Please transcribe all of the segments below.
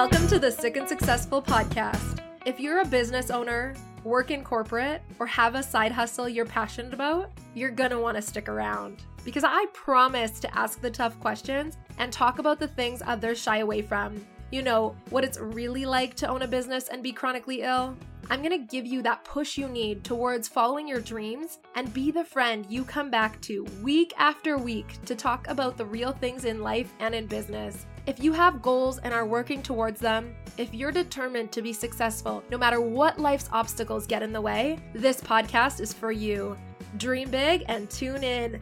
Welcome to the Sick and Successful podcast. If you're a business owner, work in corporate, or have a side hustle you're passionate about, you're gonna wanna stick around. Because I promise to ask the tough questions and talk about the things others shy away from. You know, what it's really like to own a business and be chronically ill. I'm gonna give you that push you need towards following your dreams and be the friend you come back to week after week to talk about the real things in life and in business. If you have goals and are working towards them, if you're determined to be successful no matter what life's obstacles get in the way, this podcast is for you. Dream big and tune in.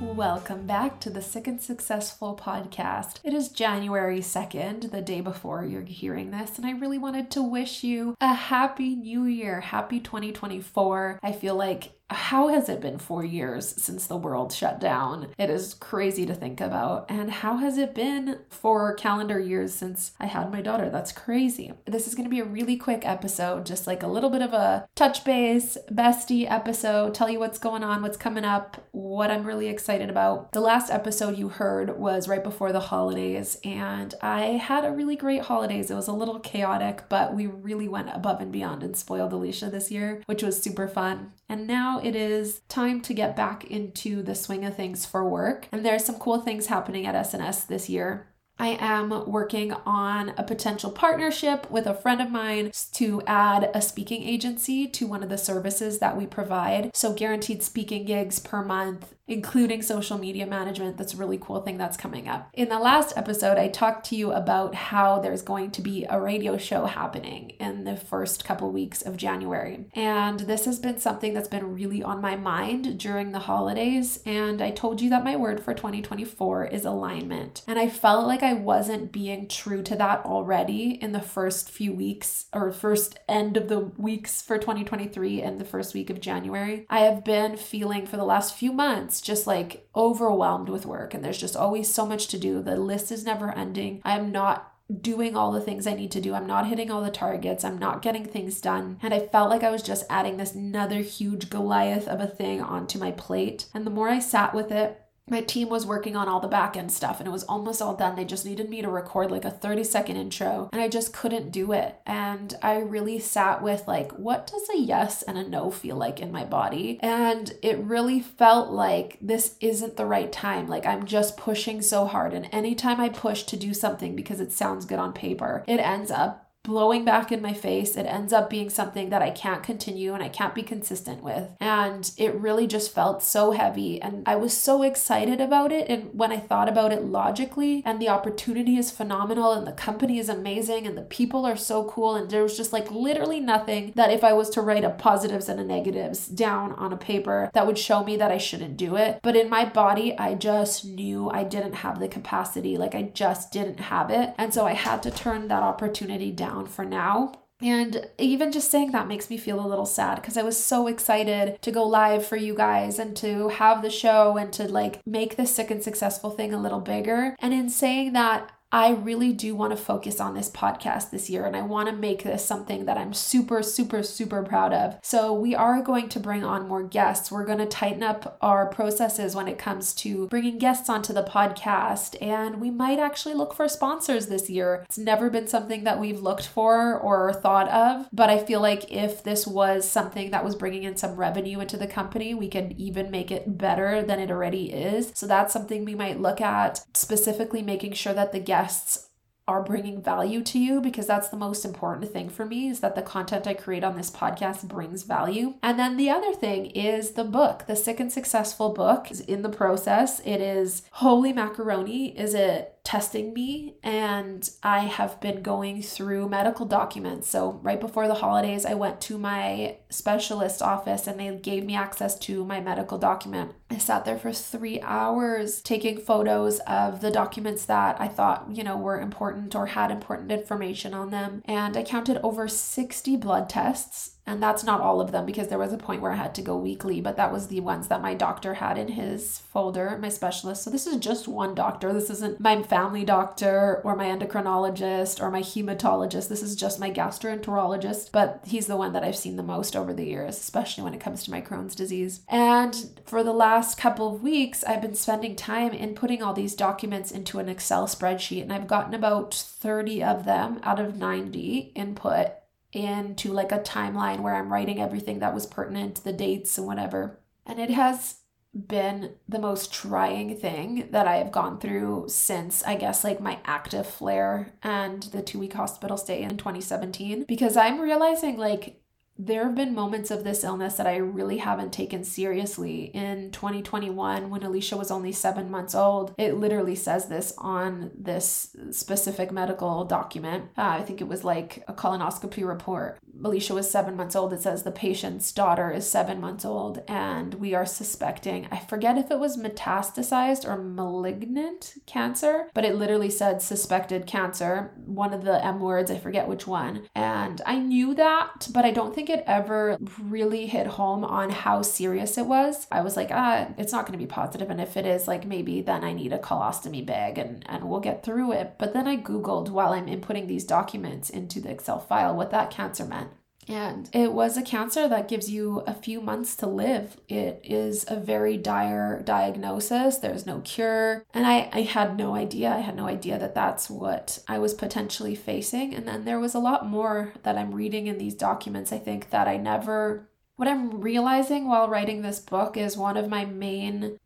Welcome back to the Sick and Successful podcast. It is January 2nd, the day before you're hearing this, and I really wanted to wish you a happy new year. Happy 2024. I feel like how has it been four years since the world shut down? It is crazy to think about. And how has it been for calendar years since I had my daughter? That's crazy. This is going to be a really quick episode, just like a little bit of a touch base, bestie episode, tell you what's going on, what's coming up, what I'm really excited about. The last episode you heard was right before the holidays, and I had a really great holidays. It was a little chaotic, but we really went above and beyond and spoiled Alicia this year, which was super fun. And now it is time to get back into the swing of things for work. And there's some cool things happening at SNS this year. I am working on a potential partnership with a friend of mine to add a speaking agency to one of the services that we provide. So, guaranteed speaking gigs per month including social media management. That's a really cool thing that's coming up. In the last episode, I talked to you about how there's going to be a radio show happening in the first couple weeks of January. And this has been something that's been really on my mind during the holidays. And I told you that my word for 2024 is alignment. And I felt like I wasn't being true to that already in the first few weeks or first end of the weeks for 2023 and the first week of January. I have been feeling for the last few months just like overwhelmed with work and there's just always so much to do. The list is never ending. I am not doing all the things I need to do. I'm not hitting all the targets. I'm not getting things done. And I felt like I was just adding this another huge Goliath of a thing onto my plate. And the more I sat with it, my team was working on all the back end stuff and it was almost all done. They just needed me to record like a 30 second intro and I just couldn't do it. And I really sat with like, what does a yes and a no feel like in my body? And it really felt like this isn't the right time. Like I'm just pushing so hard. And anytime I push to do something because it sounds good on paper, it ends up blowing back in my face. It ends up being something that I can't continue and I can't be consistent with. And it really just felt so heavy. And I was so excited about it. And when I thought about it logically, and the opportunity is phenomenal, and the company is amazing, and the people are so cool, and there was just like literally nothing that if I was to write a positives and a negatives down on a paper that would show me that I shouldn't do it. But in my body, I just knew I didn't have the capacity. Like I just didn't have it. And so I had to turn that opportunity down down for now. And even just saying that makes me feel a little sad because I was so excited to go live for you guys and to have the show and to like make this sick and successful thing a little bigger. And in saying that, I really do want to focus on this podcast this year and I want to make this something that I'm super, super, super proud of. So, we are going to bring on more guests. We're going to tighten up our processes when it comes to bringing guests onto the podcast, and we might actually look for sponsors this year. It's never been something that we've looked for or thought of, but I feel like if this was something that was bringing in some revenue into the company, we could even make it better than it already is. So, that's something we might look at, specifically making sure that the guests guests are bringing value to you because that's the most important thing for me is that the content I create on this podcast brings value. And then the other thing is the book, the Sick and Successful book is in the process. It is holy macaroni. Is it testing me and I have been going through medical documents. So, right before the holidays, I went to my specialist office and they gave me access to my medical document. I sat there for three hours taking photos of the documents that I thought, you know, were important or had important information on them. And I counted over 60 blood tests And that's not all of them because there was a point where I had to go weekly, but that was the ones that my doctor had in his folder, my specialist. So this is just one doctor. This isn't my family doctor or my endocrinologist or my hematologist. This is just my gastroenterologist, but he's the one that I've seen the most over the years, especially when it comes to my Crohn's disease. And for the last couple of weeks, I've been spending time inputting all these documents into an Excel spreadsheet, and I've gotten about 30 of them out of 90 input into like a timeline where I'm writing everything that was pertinent, the dates and whatever. And it has been the most trying thing that I have gone through since I guess like my active flare and the two week hospital stay in 2017 because I'm realizing like there have been moments of this illness that I really haven't taken seriously. In 2021, when Alicia was only seven months old, it literally says this on this specific medical document. Uh, I think it was like a colonoscopy report. Alicia was seven months old. It says the patient's daughter is seven months old, and we are suspecting, I forget if it was metastasized or malignant cancer, but it literally said suspected cancer, one of the M words, I forget which one. And I knew that, but I don't think it ever really hit home on how serious it was. I was like, ah, it's not going to be positive, and if it is, like maybe then I need a colostomy bag and, and we'll get through it. But then I Googled while I'm inputting these documents into the Excel file what that cancer meant. And it was a cancer that gives you a few months to live. It is a very dire diagnosis. There's no cure. And I, I had no idea. I had no idea that that's what I was potentially facing. And then there was a lot more that I'm reading in these documents, I think, that I never. What I'm realizing while writing this book is one of my main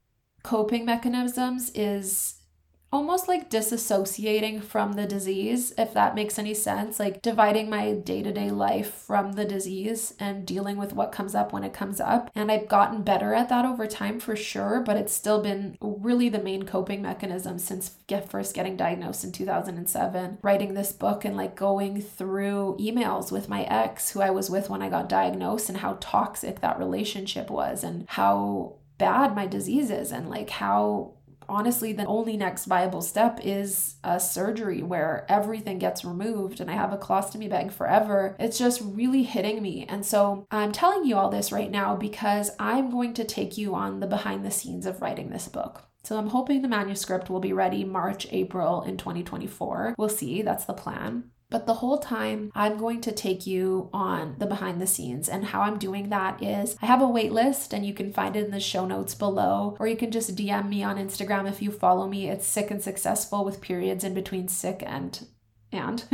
coping mechanisms is almost like disassociating from the disease, if that makes any sense. Like dividing my day to day life from the disease and dealing with what comes up when it comes up. And I've gotten better at that over time for sure, but it's still been really the main coping mechanism since get first getting diagnosed in 2007. Writing this book and like going through emails with my ex who I was with when I got diagnosed and how toxic that relationship was and how bad my disease is and like how honestly, the only next viable step is a surgery where everything gets removed and I have a colostomy bag forever. It's just really hitting me. And so I'm telling you all this right now because I'm going to take you on the behind the scenes of writing this book. So I'm hoping the manuscript will be ready March, April in 2024. We'll see, that's the plan. But the whole time, I'm going to take you on the behind the scenes. And how I'm doing that is I have a wait list, and you can find it in the show notes below, or you can just DM me on Instagram if you follow me. It's sick and successful with periods in between sick and and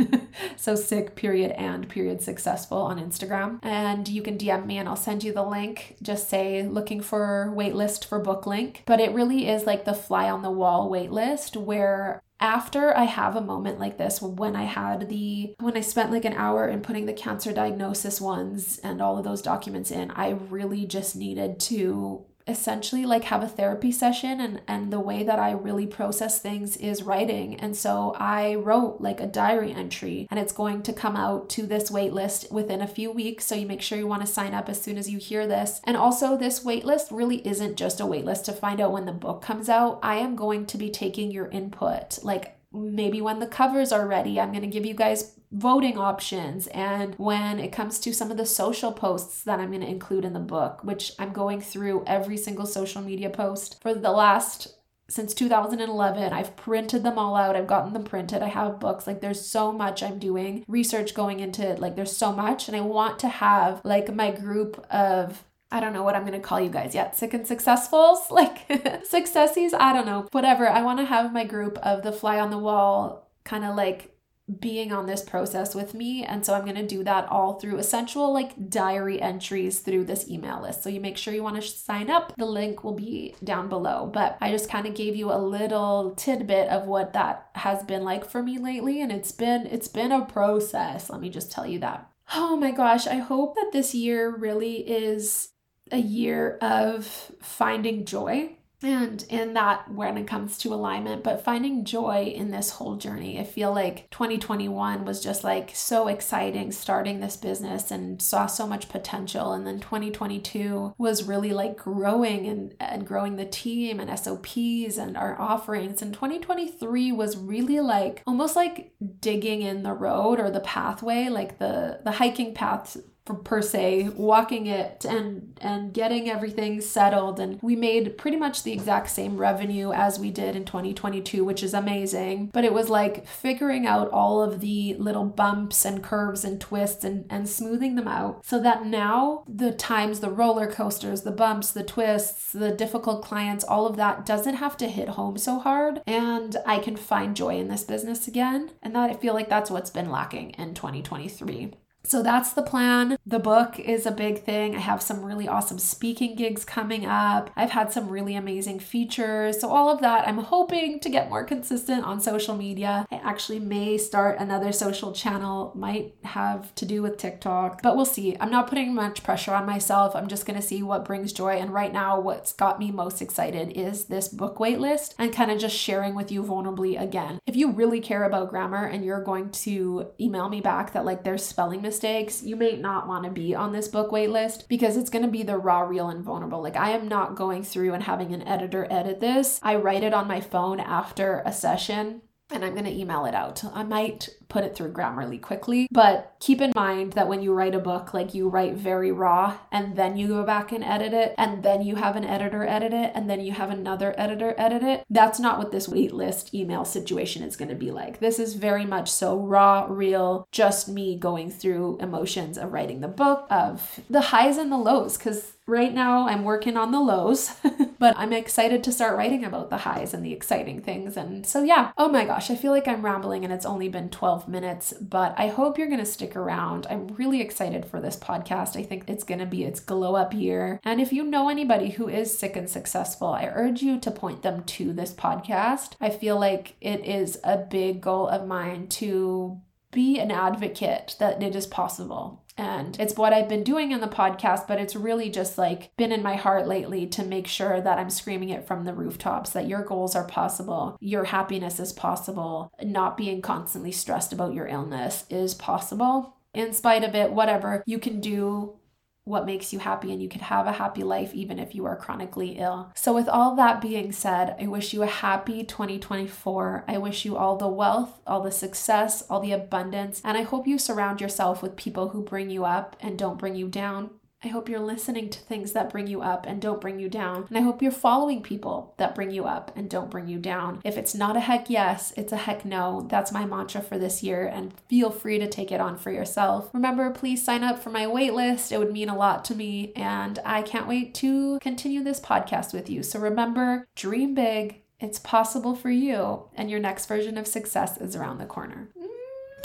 so sick period and period successful on Instagram. And you can DM me and I'll send you the link. Just say looking for waitlist for book link. But it really is like the fly on the wall waitlist where after I have a moment like this, when I had the, when I spent like an hour in putting the cancer diagnosis ones and all of those documents in, I really just needed to essentially like have a therapy session and and the way that I really process things is writing. And so I wrote like a diary entry and it's going to come out to this wait list within a few weeks. So you make sure you want to sign up as soon as you hear this. And also this wait list really isn't just a wait list to find out when the book comes out. I am going to be taking your input. Like maybe when the covers are ready, I'm going to give you guys voting options. And when it comes to some of the social posts that I'm going to include in the book, which I'm going through every single social media post for the last since 2011. I've printed them all out. I've gotten them printed. I have books. Like there's so much I'm doing, research going into it. Like there's so much and I want to have like my group of I don't know what I'm going to call you guys yet. Sick and successfuls? Like successies? I don't know. Whatever. I want to have my group of the fly on the wall kind of like being on this process with me. And so I'm going to do that all through essential like diary entries through this email list. So you make sure you want to sign up. The link will be down below. But I just kind of gave you a little tidbit of what that has been like for me lately and it's been it's been a process. Let me just tell you that. Oh my gosh, I hope that this year really is a year of finding joy and in that when it comes to alignment but finding joy in this whole journey. I feel like 2021 was just like so exciting starting this business and saw so much potential. And then 2022 was really like growing and, and growing the team and SOPs and our offerings. And 2023 was really like almost like digging in the road or the pathway like the the hiking path per se walking it and and getting everything settled. And we made pretty much the exact same revenue as we did in 2022 which is amazing. But it was like figuring out all of the little bumps and curves and twists and and smoothing them out so that now the times the roller coasters the bumps the twists the difficult clients all of that doesn't have to hit home so hard. And I can find joy in this business again. And that I feel like that's what's been lacking in 2023 so that's the plan. The book is a big thing. I have some really awesome speaking gigs coming up. I've had some really amazing features. So, all of that, I'm hoping to get more consistent on social media. I actually may start another social channel, might have to do with TikTok, but we'll see. I'm not putting much pressure on myself. I'm just going to see what brings joy. And right now, what's got me most excited is this book waitlist and kind of just sharing with you vulnerably again. If you really care about grammar and you're going to email me back that like there's spelling mistakes, mistakes, you may not want to be on this book waitlist because it's going to be the raw, real, and vulnerable. Like, I am not going through and having an editor edit this. I write it on my phone after a session and I'm going to email it out. I might put it through Grammarly quickly, but keep in mind that when you write a book, like you write very raw and then you go back and edit it, and then you have an editor edit it, and then you have another editor edit it. That's not what this waitlist email situation is going to be like. This is very much so raw, real, just me going through emotions of writing the book, of the highs and the lows, because right now I'm working on the lows, but I'm excited to start writing about the highs and the exciting things. And so, yeah, oh my gosh, I feel like I'm rambling and it's only been 12 12 minutes, but I hope you're going to stick around. I'm really excited for this podcast. I think it's going to be its glow up year. And if you know anybody who is sick and successful, I urge you to point them to this podcast. I feel like it is a big goal of mine to be an advocate that it is possible and it's what I've been doing in the podcast, but it's really just like been in my heart lately to make sure that I'm screaming it from the rooftops that your goals are possible, your happiness is possible, not being constantly stressed about your illness is possible. In spite of it, whatever you can do what makes you happy and you can have a happy life even if you are chronically ill. So, with all that being said, I wish you a happy 2024. I wish you all the wealth, all the success, all the abundance, and I hope you surround yourself with people who bring you up and don't bring you down. I hope you're listening to things that bring you up and don't bring you down. And I hope you're following people that bring you up and don't bring you down. If it's not a heck yes, it's a heck no. That's my mantra for this year, and feel free to take it on for yourself. Remember, please sign up for my waitlist. It would mean a lot to me, and I can't wait to continue this podcast with you. So remember, dream big. It's possible for you, and your next version of success is around the corner.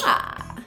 Mwah!